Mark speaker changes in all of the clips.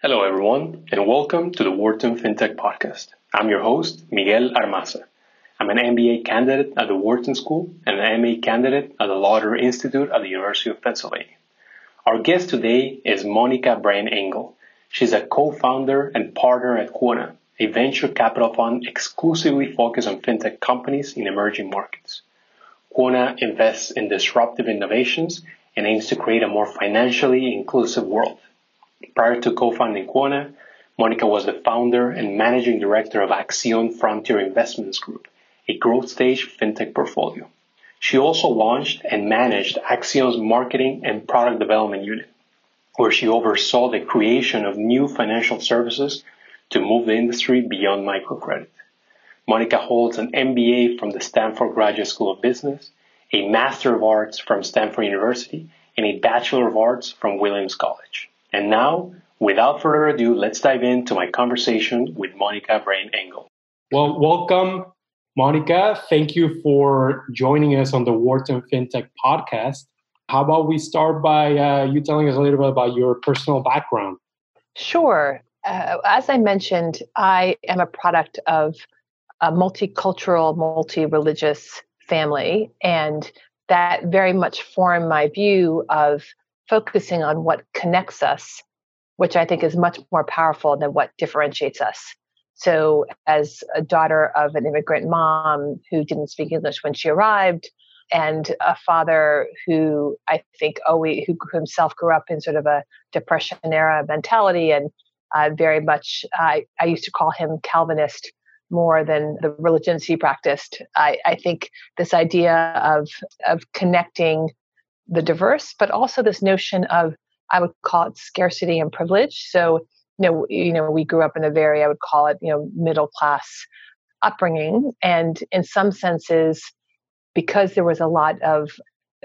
Speaker 1: Hello, everyone, and welcome to the Wharton FinTech Podcast. I'm your host, Miguel Armaza. I'm an MBA candidate at the Wharton School and an MA candidate at the Lauder Institute at the University of Pennsylvania. Our guest today is Monica Brand Engel. She's a co-founder and partner at Quona, a venture capital fund exclusively focused on fintech companies in emerging markets. Quona invests in disruptive innovations and aims to create a more financially inclusive world. Prior to co-founding Quona, Monica was the founder and managing director of Accion Frontier Investments Group, a growth stage fintech portfolio. She also launched and managed Accion's marketing and product development unit, where she oversaw the creation of new financial services to move the industry beyond microcredit. Monica holds an MBA from the Stanford Graduate School of Business, a Master of Arts from Stanford University, and a Bachelor of Arts from Williams College. And now, without further ado, let's dive into my conversation with Monica Brand Engel.
Speaker 2: Well, welcome Monica, thank you for joining us on the Wharton FinTech podcast. How about we start by uh, you telling us a little bit about your personal background?
Speaker 3: Sure. Uh, as I mentioned, I am a product of a multicultural, multi religious family, and that very much formed my view of focusing on what connects us, which I think is much more powerful than what differentiates us. So, as a daughter of an immigrant mom who didn't speak English when she arrived, and a father who I think always, who himself grew up in sort of a depression era mentality, and uh, very much, I, I used to call him Calvinist more than the religions he practiced. I, I think this idea of of connecting the diverse, but also this notion of I would call it scarcity and privilege. So you know, you know, we grew up in a very, I would call it, you know, middle class upbringing. And in some senses, because there was a lot of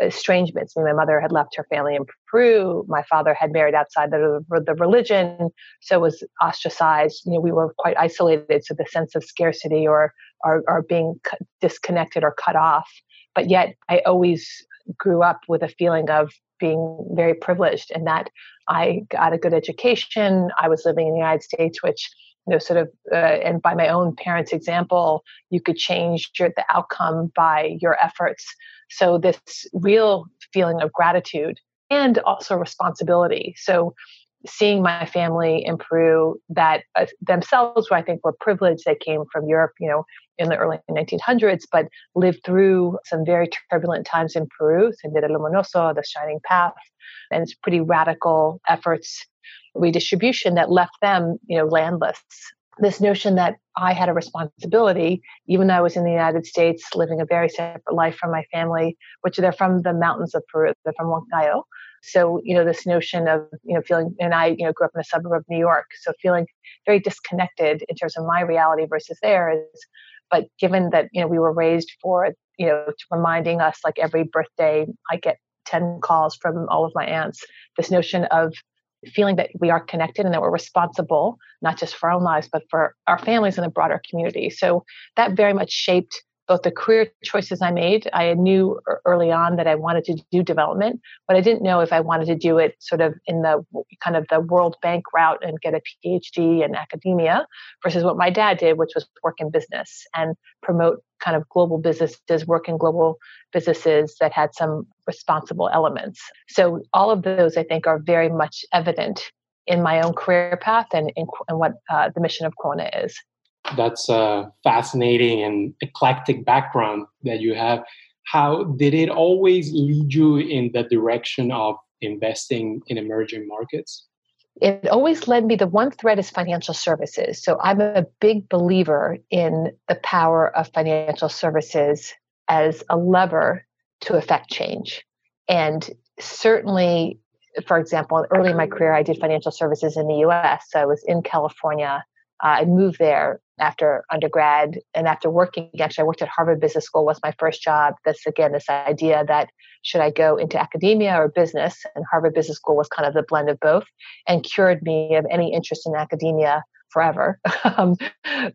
Speaker 3: estrangements. I mean, my mother had left her family in Peru. My father had married outside the, the religion, so was ostracized. You know, we were quite isolated. So the sense of scarcity or or, or being disconnected or cut off. But yet, I always grew up with a feeling of being very privileged and that I got a good education. I was living in the United States, which you know, sort of, uh, and by my own parents' example, you could change your, the outcome by your efforts. So this real feeling of gratitude and also responsibility. So seeing my family in Peru that uh, themselves, who I think were privileged, they came from Europe, you know, in the early 1900s, but lived through some very turbulent times in Peru, Sendero Luminoso, the Shining Path, and pretty radical efforts redistribution that left them, you know, landless. This notion that I had a responsibility, even though I was in the United States, living a very separate life from my family, which they're from the mountains of Peru, they're from Huancayo. So, you know, this notion of, you know, feeling, and I, you know, grew up in a suburb of New York, so feeling very disconnected in terms of my reality versus theirs. But given that, you know, we were raised for, you know, reminding us like every birthday, I get 10 calls from all of my aunts, this notion of feeling that we are connected and that we're responsible, not just for our own lives, but for our families and the broader community. So that very much shaped both the career choices I made. I knew early on that I wanted to do development, but I didn't know if I wanted to do it sort of in the kind of the World Bank route and get a PhD in academia versus what my dad did, which was work in business and promote kind of global businesses, work in global businesses that had some responsible elements. So all of those, I think, are very much evident in my own career path and in, in what uh, the mission of Quona is
Speaker 2: that's a fascinating and eclectic background that you have. How did it always lead you in the direction of investing in emerging markets?
Speaker 3: It always led me, the one thread is financial services. So I'm a big believer in the power of financial services as a lever to affect change. And certainly, for example, early in my career, I did financial services in the US. So I was in California. Uh, I moved there after undergrad and after working actually i worked at harvard business school was my first job this again this idea that should i go into academia or business and harvard business school was kind of the blend of both and cured me of any interest in academia forever. um,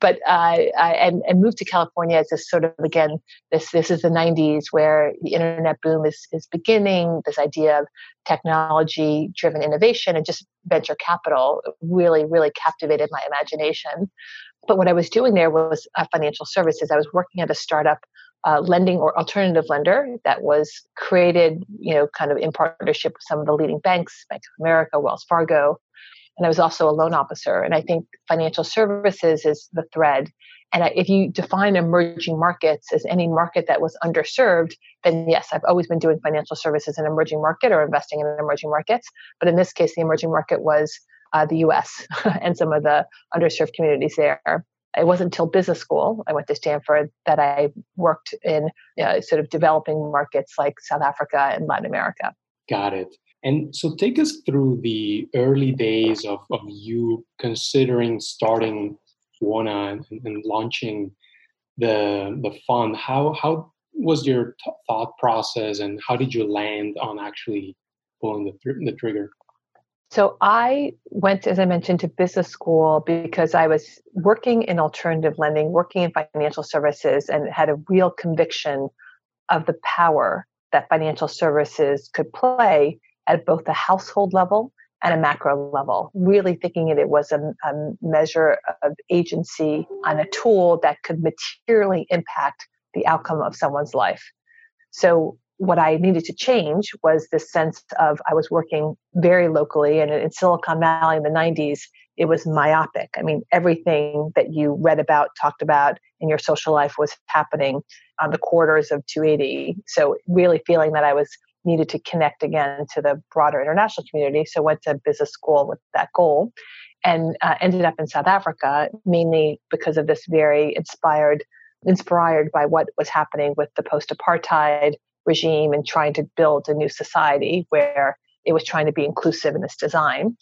Speaker 3: but uh, I, and, and moved to California as this sort of again this this is the 90s where the internet boom is is beginning. This idea of technology driven innovation and just venture capital really really captivated my imagination. But what I was doing there was uh, financial services. I was working at a startup uh, lending or alternative lender that was created, you know, kind of in partnership with some of the leading banks, Bank of America, Wells Fargo, and I was also a loan officer. And I think financial services is the thread. And if you define emerging markets as any market that was underserved, then yes, I've always been doing financial services in emerging market or investing in emerging markets. But in this case, the emerging market was uh, the U.S. and some of the underserved communities there. It wasn't until business school I went to Stanford that I worked in uh, sort of developing markets like South Africa and Latin America.
Speaker 2: Got it. And so take us through the early days of, of you considering starting Quona and, and launching the the fund. How how was your t- thought process and how did you land on actually pulling the, the trigger?
Speaker 3: So I went, as I mentioned, to business school because I was working in alternative lending, working in financial services, and had a real conviction of the power that financial services could play at both the household level and a macro level, really thinking it, it was a, a measure of agency and a tool that could materially impact the outcome of someone's life. So what I needed to change was this sense of I was working very locally and in Silicon Valley in the 90s, it was myopic. I mean, everything that you read about, talked about in your social life was happening on the quarters of 280. So really feeling that I was needed to connect again to the broader international community. So went to business school with that goal and uh, ended up in South Africa, mainly because of this very inspired, inspired by what was happening with the post-apartheid regime and trying to build a new society where it was trying to be inclusive in its design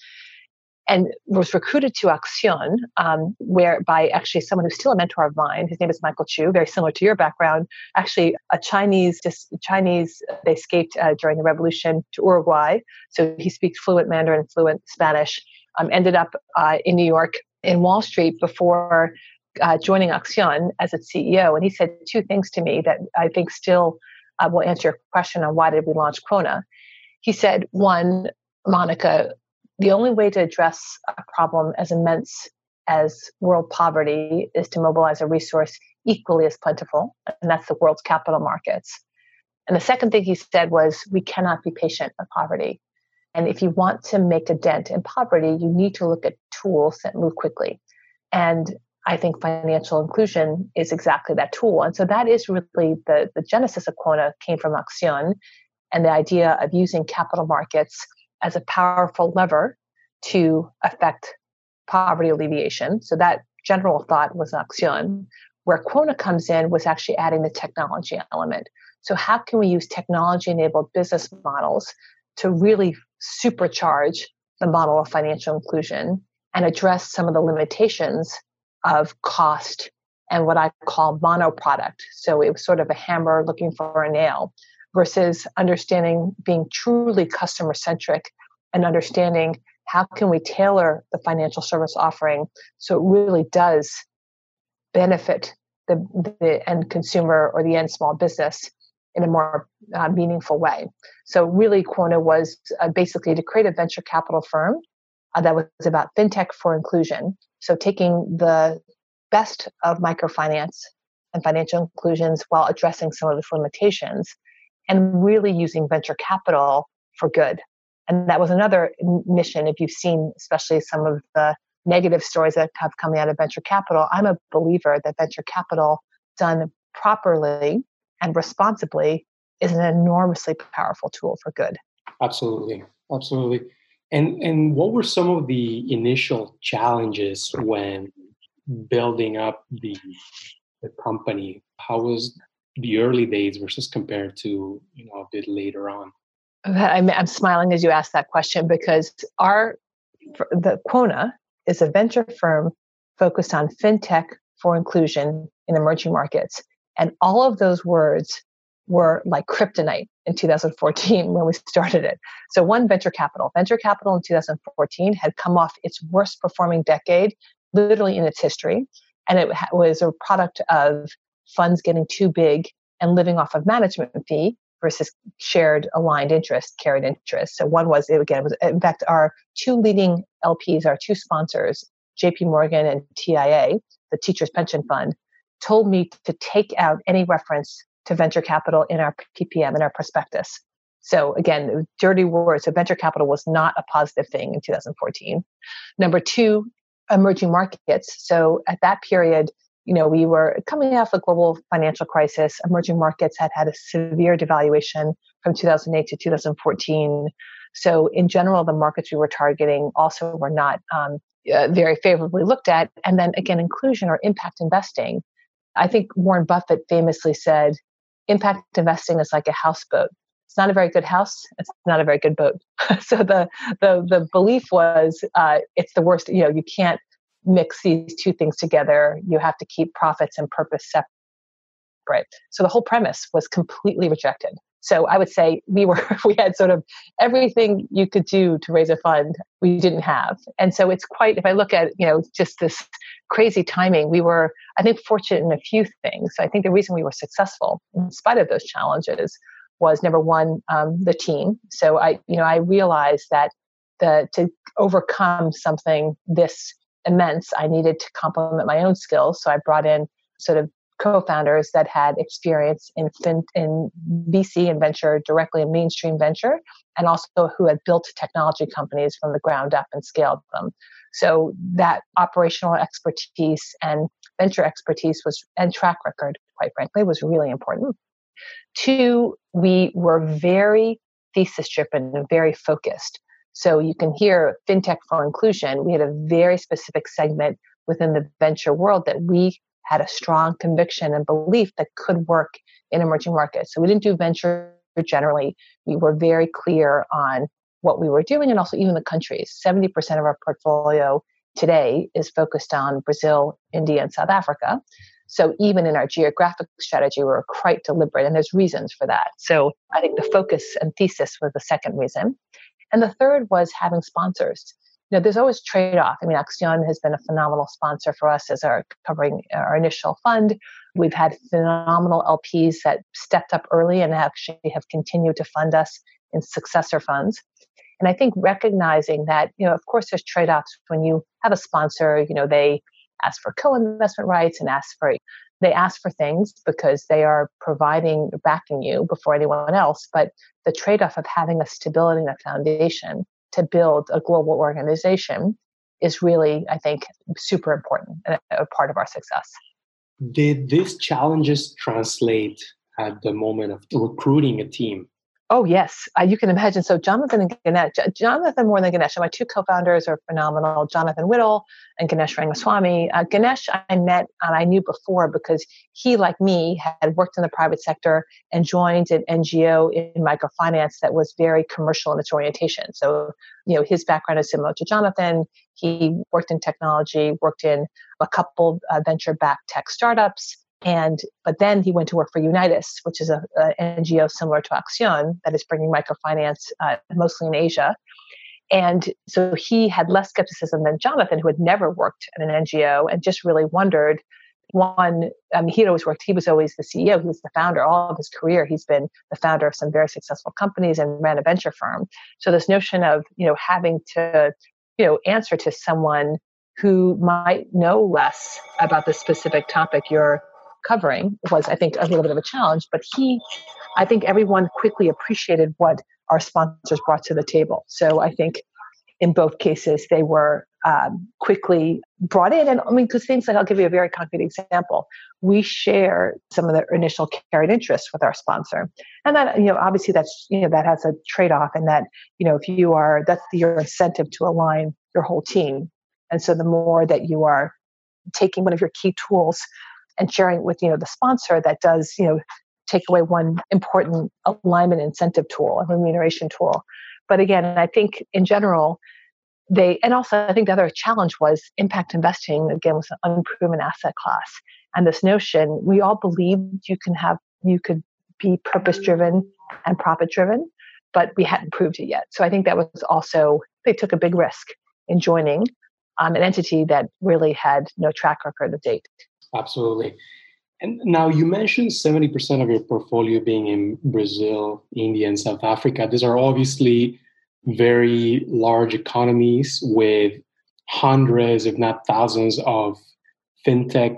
Speaker 3: and was recruited to Accion, um, where by actually someone who's still a mentor of mine. His name is Michael Chu, very similar to your background. Actually, a Chinese, just Chinese. They escaped uh, during the revolution to Uruguay, so he speaks fluent Mandarin, fluent Spanish. Um, ended up uh, in New York in Wall Street before uh, joining Accion as its CEO, and he said two things to me that I think still uh, will answer your question on why did we launch Quona. He said, one, Monica, the only way to address a problem as immense as world poverty is to mobilize a resource equally as plentiful, and that's the world's capital markets. And the second thing he said was, we cannot be patient with poverty. And if you want to make a dent in poverty, you need to look at tools that move quickly. And I think financial inclusion is exactly that tool. And so that is really the, the genesis of Quona came from Accion and the idea of using capital markets as a powerful lever to affect poverty alleviation. So that general thought was Accion. Where Quona comes in was actually adding the technology element. So how can we use technology enabled business models to really supercharge the model of financial inclusion and address some of the limitations of cost and what I call mono product. So it was sort of a hammer looking for a nail versus understanding being truly customer centric and understanding how can we tailor the financial service offering so it really does benefit the, the end consumer or the end small business in a more uh, meaningful way. So really Quona was uh, basically to create a venture capital firm uh, that was about fintech for inclusion. So taking the best of microfinance and financial inclusions while addressing some of its limitations and really using venture capital for good. And that was another mission. If you've seen, especially some of the negative stories that have come out of venture capital, I'm a believer that venture capital done properly and responsibly is an enormously powerful tool for good.
Speaker 2: Absolutely. Absolutely. And and what were some of the initial challenges when building up the the company? How was the early days versus compared to you know a bit later on?
Speaker 3: I'm, I'm smiling as you ask that question because our the Quona is a venture firm focused on fintech for inclusion in emerging markets, and all of those words were like kryptonite in 2014 when we started it. So, one venture capital. Venture capital in 2014 had come off its worst performing decade literally in its history. And it was a product of funds getting too big and living off of management fee versus shared aligned interest, carried interest. So one was, again, was in fact, our two leading LPs, our two sponsors, JP Morgan and TIA, the Teachers Pension Fund, told me to take out any reference to venture capital in our PPM, in our prospectus. So again, dirty words. So venture capital was not a positive thing in 2014. Number two, emerging markets. So at that period, you know, we were coming off a global financial crisis. Emerging markets had had a severe devaluation from 2008 to 2014. So in general, the markets we were targeting also were not um, uh, very favorably looked at. And then again, inclusion or impact investing. I think Warren Buffett famously said, impact investing is like a houseboat. It's not a very good house. It's not a very good boat. so the, the, the belief was uh, it's the worst, you know, you can't mix these two things together. You have to keep profits and purpose separate. So the whole premise was completely rejected. So I would say we were we had sort of everything you could do to raise a fund we didn't have. And so it's quite if I look at, you know, just this crazy timing, we were I think fortunate in a few things. I think the reason we were successful in spite of those challenges was number one, um, the team. So I, you know, I realized that the to overcome something this immense, I needed to complement my own skills. So I brought in sort of co-founders that had experience in fin- in VC and venture directly in mainstream venture, and also who had built technology companies from the ground up and scaled them. So that operational expertise and venture expertise was and track record, quite frankly, was really important. Two, we were very thesis driven and very focused. So you can hear FinTech for Inclusion. We had a very specific segment within the venture world that we had a strong conviction and belief that could work in emerging markets. So we didn't do venture generally. We were very clear on what we were doing and also even the countries. 70% of our portfolio today is focused on Brazil, India, and South Africa. So even in our geographic strategy, we were quite deliberate, and there's reasons for that. So I think the focus and thesis was the second reason. And the third was having sponsors. You know, there's always trade-off. I mean, Accion has been a phenomenal sponsor for us as our covering our initial fund. We've had phenomenal LPs that stepped up early and actually have continued to fund us in successor funds. And I think recognizing that, you know, of course, there's trade-offs when you have a sponsor. You know, they ask for co-investment rights and ask for they ask for things because they are providing backing you before anyone else but the trade-off of having a stability and a foundation to build a global organization is really i think super important and a part of our success.
Speaker 2: Did these challenges translate at the moment of recruiting a team
Speaker 3: Oh yes, uh, you can imagine. So Jonathan and Ganesh, Jonathan more than Ganesh, my two co-founders are phenomenal. Jonathan Whittle and Ganesh Rangaswamy. Uh, Ganesh I met and I knew before because he, like me, had worked in the private sector and joined an NGO in microfinance that was very commercial in its orientation. So you know his background is similar to Jonathan. He worked in technology, worked in a couple uh, venture-backed tech startups and but then he went to work for Unitus, which is a, NGO similar to Accion that is bringing microfinance uh, mostly in Asia. And so he had less skepticism than Jonathan, who had never worked at an NGO and just really wondered. One, um, he'd always worked, he was always the CEO, he was the founder all of his career. He's been the founder of some very successful companies and ran a venture firm. So this notion of, you know, having to, you know, answer to someone who might know less about the specific topic you're covering was, I think, a little bit of a challenge. But he, I think everyone quickly appreciated what our sponsors brought to the table. So I think in both cases, they were um, quickly brought in. And I mean, because things like, I'll give you a very concrete example. We share some of the initial carried interest with our sponsor. And that, you know, obviously that's, you know, that has a trade off in that, you know, if you are, that's your incentive to align your whole team. And so the more that you are taking one of your key tools and sharing with you know the sponsor that does you know take away one important alignment incentive tool a remuneration tool. But again i think in general they and also i think the other challenge was impact investing again was an unproven asset class. And this notion we all believed you can have you could be purpose driven and profit driven but we hadn't proved it yet. So i think that was also they took a big risk in joining um, an entity that really had no track record of date.
Speaker 2: Absolutely. And now you mentioned 70% of your portfolio being in Brazil, India, and South Africa. These are obviously very large economies with hundreds, if not thousands, of fintech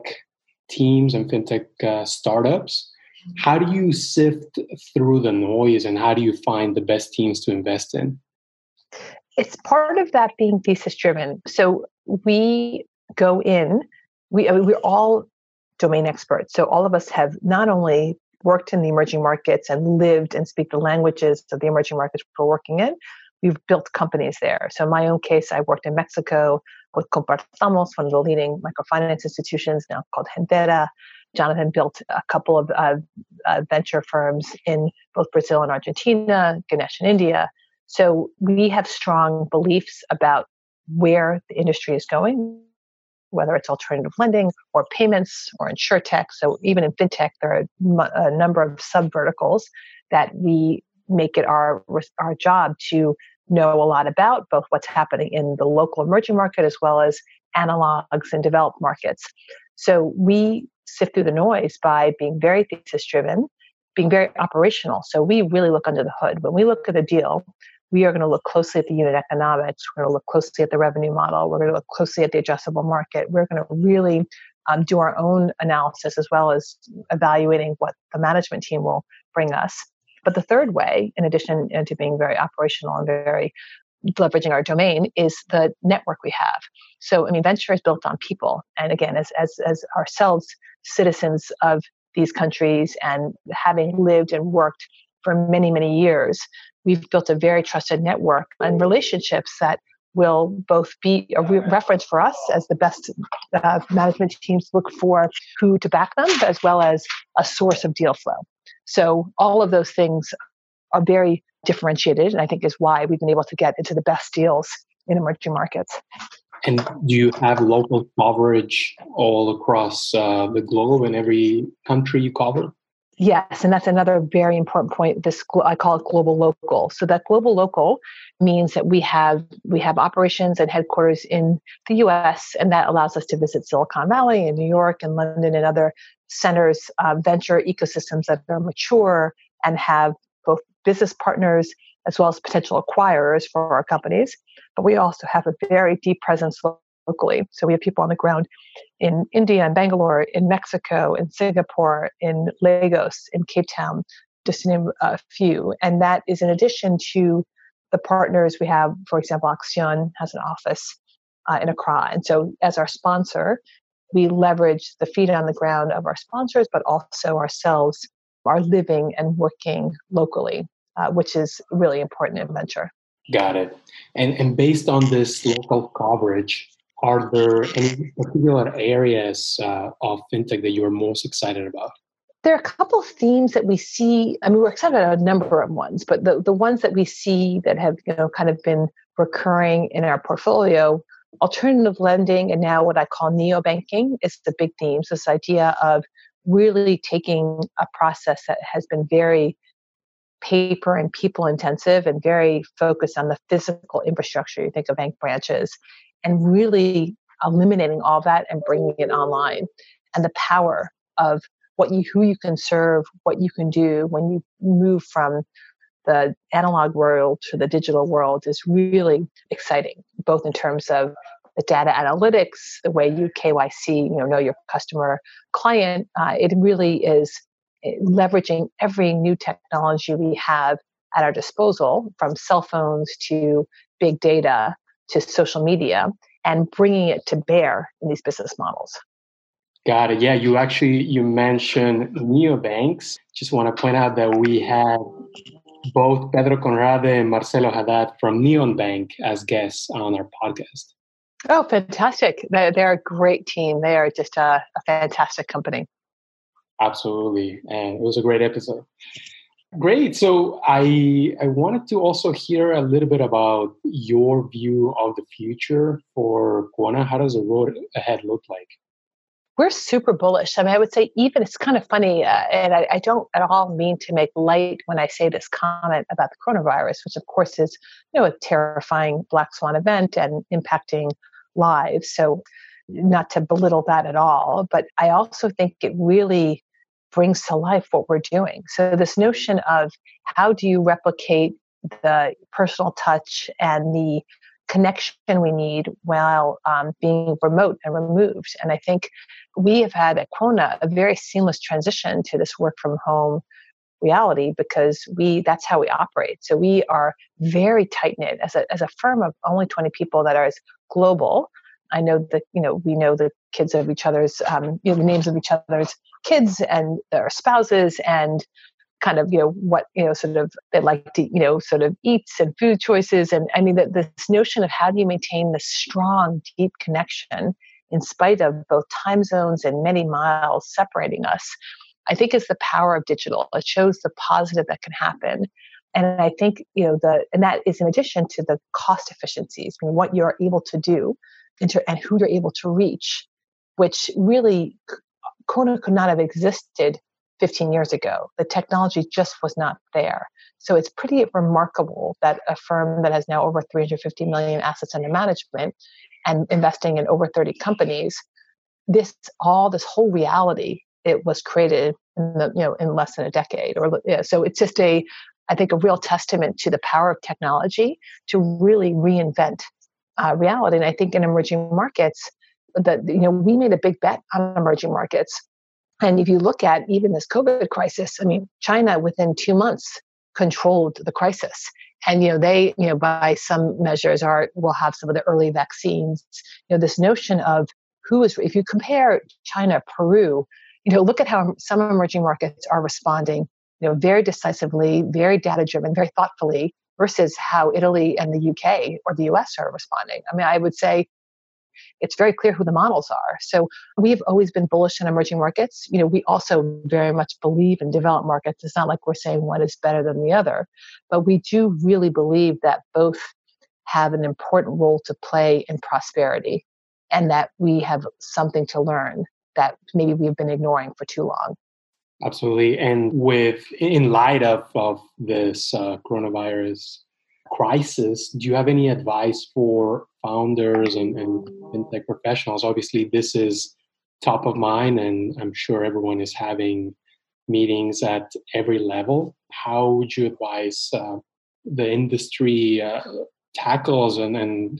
Speaker 2: teams and fintech uh, startups. How do you sift through the noise and how do you find the best teams to invest in?
Speaker 3: It's part of that being thesis driven. So we go in, we, I mean, we're all domain experts. So all of us have not only worked in the emerging markets and lived and speak the languages of the emerging markets we're working in, we've built companies there. So in my own case, I worked in Mexico with Compartamos, one of the leading microfinance institutions now called Gentera. Jonathan built a couple of uh, uh, venture firms in both Brazil and Argentina, Ganesh in India. So we have strong beliefs about where the industry is going, whether it's alternative lending or payments or insure tech. So even in fintech, there are a number of sub verticals that we make it our our job to know a lot about both what's happening in the local emerging market as well as analogs in developed markets. So we sift through the noise by being very thesis driven, being very operational. So we really look under the hood. When we look at a deal, we are going to look closely at the unit economics. We're going to look closely at the revenue model. We're going to look closely at the addressable market. We're going to really um, do our own analysis as well as evaluating what the management team will bring us. But the third way, in addition to being very operational and very leveraging our domain, is the network we have. So, I mean, venture is built on people. And again, as, as, as ourselves, citizens of these countries and having lived and worked for many, many years, we've built a very trusted network and relationships that will both be a re- reference for us as the best uh, management teams look for who to back them, as well as a source of deal flow. So all of those things are very differentiated, and I think is why we've been able to get into the best deals in emerging markets.
Speaker 2: And do you have local coverage all across uh, the globe in every country you cover?
Speaker 3: Yes, and that's another very important point. This I call it global local. So that global local means that we have we have operations and headquarters in the U.S. and that allows us to visit Silicon Valley and New York and London and other centers, uh, venture ecosystems that are mature and have both business partners as well as potential acquirers for our companies. But we also have a very deep presence locally. So we have people on the ground in India and Bangalore, in Mexico, in Singapore, in Lagos, in Cape Town, just to name a few. And that is in addition to the partners we have, for example, Accion has an office uh, in Accra. And so as our sponsor, we leverage the feet on the ground of our sponsors, but also ourselves are living and working locally, uh, which is really important in venture.
Speaker 2: Got it. And and based on this local coverage, are there any particular areas uh, of fintech that you are most excited about?
Speaker 3: There are a couple of themes that we see. I mean, we're excited about a number of ones, but the, the ones that we see that have you know kind of been recurring in our portfolio, alternative lending, and now what I call neo banking is the big themes. This idea of really taking a process that has been very paper and people intensive and very focused on the physical infrastructure. You think of bank branches and really eliminating all that and bringing it online and the power of what you who you can serve what you can do when you move from the analog world to the digital world is really exciting both in terms of the data analytics the way you kyc you know know your customer client uh, it really is eh, leveraging every new technology we have at our disposal from cell phones to big data to social media and bringing it to bear in these business models.
Speaker 2: Got it. Yeah, you actually you mentioned neobanks. Just want to point out that we had both Pedro Conrado and Marcelo Haddad from Neon Bank as guests on our podcast.
Speaker 3: Oh, fantastic. They're, they're a great team. They are just a, a fantastic company.
Speaker 2: Absolutely. And it was a great episode. Great. So I I wanted to also hear a little bit about your view of the future for Quona. How does the road ahead look like?
Speaker 3: We're super bullish. I mean, I would say even it's kind of funny, uh, and I, I, don't at all mean to make light when I say this comment about the coronavirus, which of course is you know a terrifying black swan event and impacting lives. So, not to belittle that at all, but I also think it really brings to life what we're doing. So, this notion of how do you replicate the personal touch and the connection we need while um, being remote and removed. And I think we have had at Quona a very seamless transition to this work from home reality because we that's how we operate. So we are very tight knit as a as a firm of only 20 people that are as global. I know that you know we know the kids of each other's um, you know the names of each other's kids and their spouses and kind of you know what you know sort of they like to you know sort of eats and food choices. And i mean that this notion of how do you maintain this strong deep connection in spite of both time zones and many miles separating us i think is the power of digital. It shows the positive that can happen. And i think you know the and that is in addition to the cost efficiencies I mean, what you're able to do and, who you're able to reach which really Quona could not have existed 15 years ago. The technology just was not there. So it's pretty remarkable that a firm that has now over 350 million assets under management and investing in over 30 companies, this all this whole reality it was created in the you know in less than a decade or yeah, so it's just a I think a real testament to the power of technology to really reinvent uh, reality. And I think in emerging markets, that you know we made a big bet on emerging markets and if you look at even this COVID crisis, I mean, China within two months controlled the crisis. And you know, they, you know, by some measures are will have some of the early vaccines. You know, this notion of who is if you compare China, Peru, you know, look at how some emerging markets are responding, you know, very decisively, very data driven, very thoughtfully, versus how Italy and the UK or the US are responding. I mean, I would say it's very clear who the models are. So we've always been bullish in emerging markets. You know, we also very much believe in developed markets. It's not like we're saying one is better than the other, but we do really believe that both have an important role to play in prosperity and that we have something to learn that maybe we've been ignoring for too long.
Speaker 2: Absolutely. And with in light of, of this uh, coronavirus crisis, do you have any advice for founders and, and fintech professionals? Obviously, this is top of mind, and I'm sure everyone is having meetings at every level. How would you advise uh, the industry uh, tackles and, and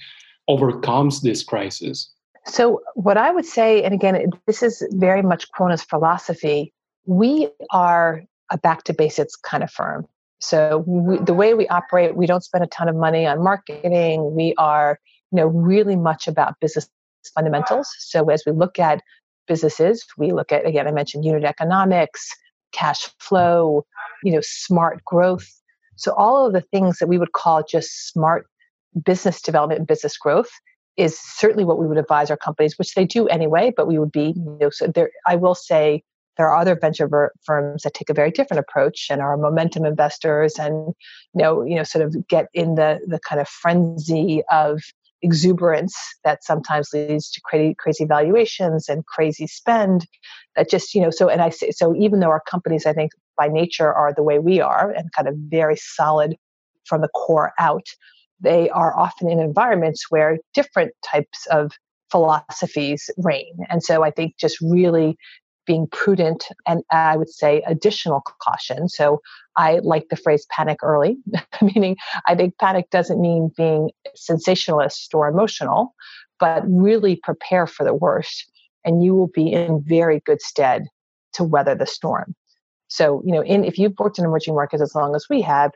Speaker 2: overcomes this crisis?
Speaker 3: So, what I would say, and again, this is very much Quona's philosophy, we are a back to basics kind of firm. So we, the way we operate, we don't spend a ton of money on marketing. We are, you know, really much about business fundamentals. So as we look at businesses, we look at again, I mentioned unit economics, cash flow, you know, smart growth. So all of the things that we would call just smart business development and business growth is certainly what we would advise our companies, which they do anyway. But we would be, you know, so there. I will say there are other venture firms that take a very different approach and are momentum investors and you know you know sort of get in the the kind of frenzy of exuberance that sometimes leads to crazy crazy valuations and crazy spend that just you know so and i say so even though our companies i think by nature are the way we are and kind of very solid from the core out they are often in environments where different types of philosophies reign. And so i think just really being prudent and I would say additional caution. So I like the phrase panic early, meaning I think panic doesn't mean being sensationalist or emotional, but really prepare for the worst and you will be in very good stead to weather the storm. So, you know, in, if you've worked in emerging markets as long as we have,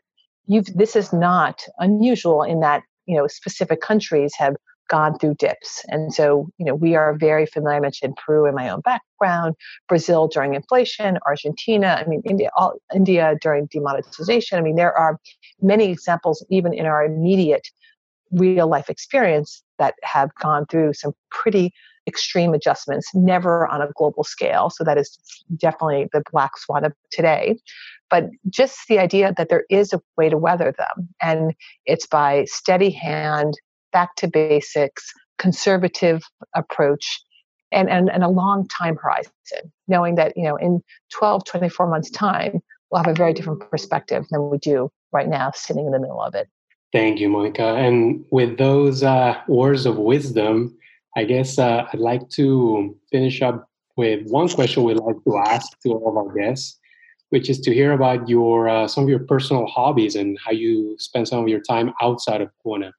Speaker 3: you've this is not unusual in that, you know, specific countries have gone through dips. And so, you know, we are very familiar. I mentioned Peru in my own background, Brazil during inflation, Argentina, I mean, India, all, India during demonetization. I mean, there are many examples, even in our immediate real life experience, that have gone through some pretty extreme adjustments, never on a global scale. So that is definitely the black swan of today. But just the idea that there is a way to weather them, and it's by steady hand back to basics, conservative approach, and, and, and a long time horizon, knowing that, you know, in 12, 24 months' time, we'll have a very different perspective than we do right now, sitting in the middle of it.
Speaker 2: Thank you, Monica. And with those uh, words of wisdom, I guess uh, I'd like to finish up with one question we like to ask to all of our guests, which is to hear about your uh, some of your personal hobbies and how you spend some of your time outside of Quona.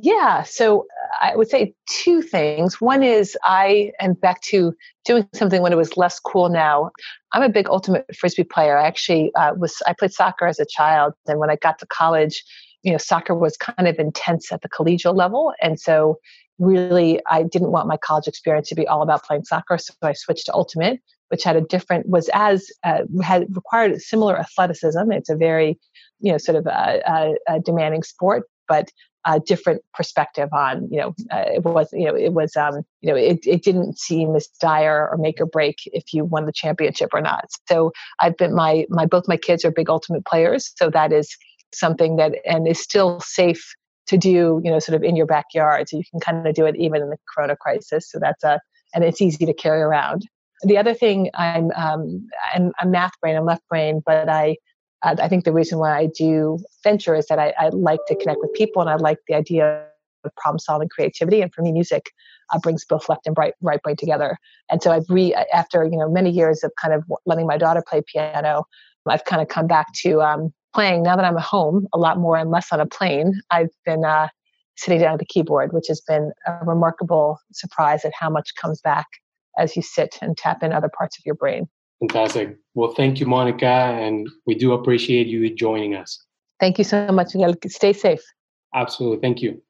Speaker 3: Yeah, so uh, I would say two things. One is I am back to doing something when it was less cool now. I'm a big ultimate frisbee player. I actually uh, was I played soccer as a child, and when I got to college, you know, soccer was kind of intense at the collegial level, and so really I didn't want my college experience to be all about playing soccer, so I switched to ultimate, which had a different was as uh, had required similar athleticism. It's a very you know sort of a, a, a demanding sport, but a different perspective on you know uh, it was you know it was um you know it, it didn't seem as dire or make or break if you won the championship or not. So i've been my my both my kids are big ultimate players so that is something that and is still safe to do you know sort of in your backyard so you can kind of do it even in the corona crisis so that's a and it's easy to carry around. The other thing i'm um i'm, I'm math brain i'm left brain but i uh, I think the reason why I do venture is that I, I, like to connect with people and I like the idea of problem solving creativity. And for me, music uh, brings both left and right, right brain together. And so I've re, after, you know, many years of kind of letting my daughter play piano, I've kind of come back to um, playing now that I'm at home a lot more and less on a plane. I've been uh, sitting down at the keyboard, which has been a remarkable surprise at how much comes back as you sit and tap in other parts of your brain.
Speaker 2: Fantastic. Well, thank you, Monica, and we do appreciate you joining us.
Speaker 3: Thank you so much. Stay safe.
Speaker 2: Absolutely. Thank you.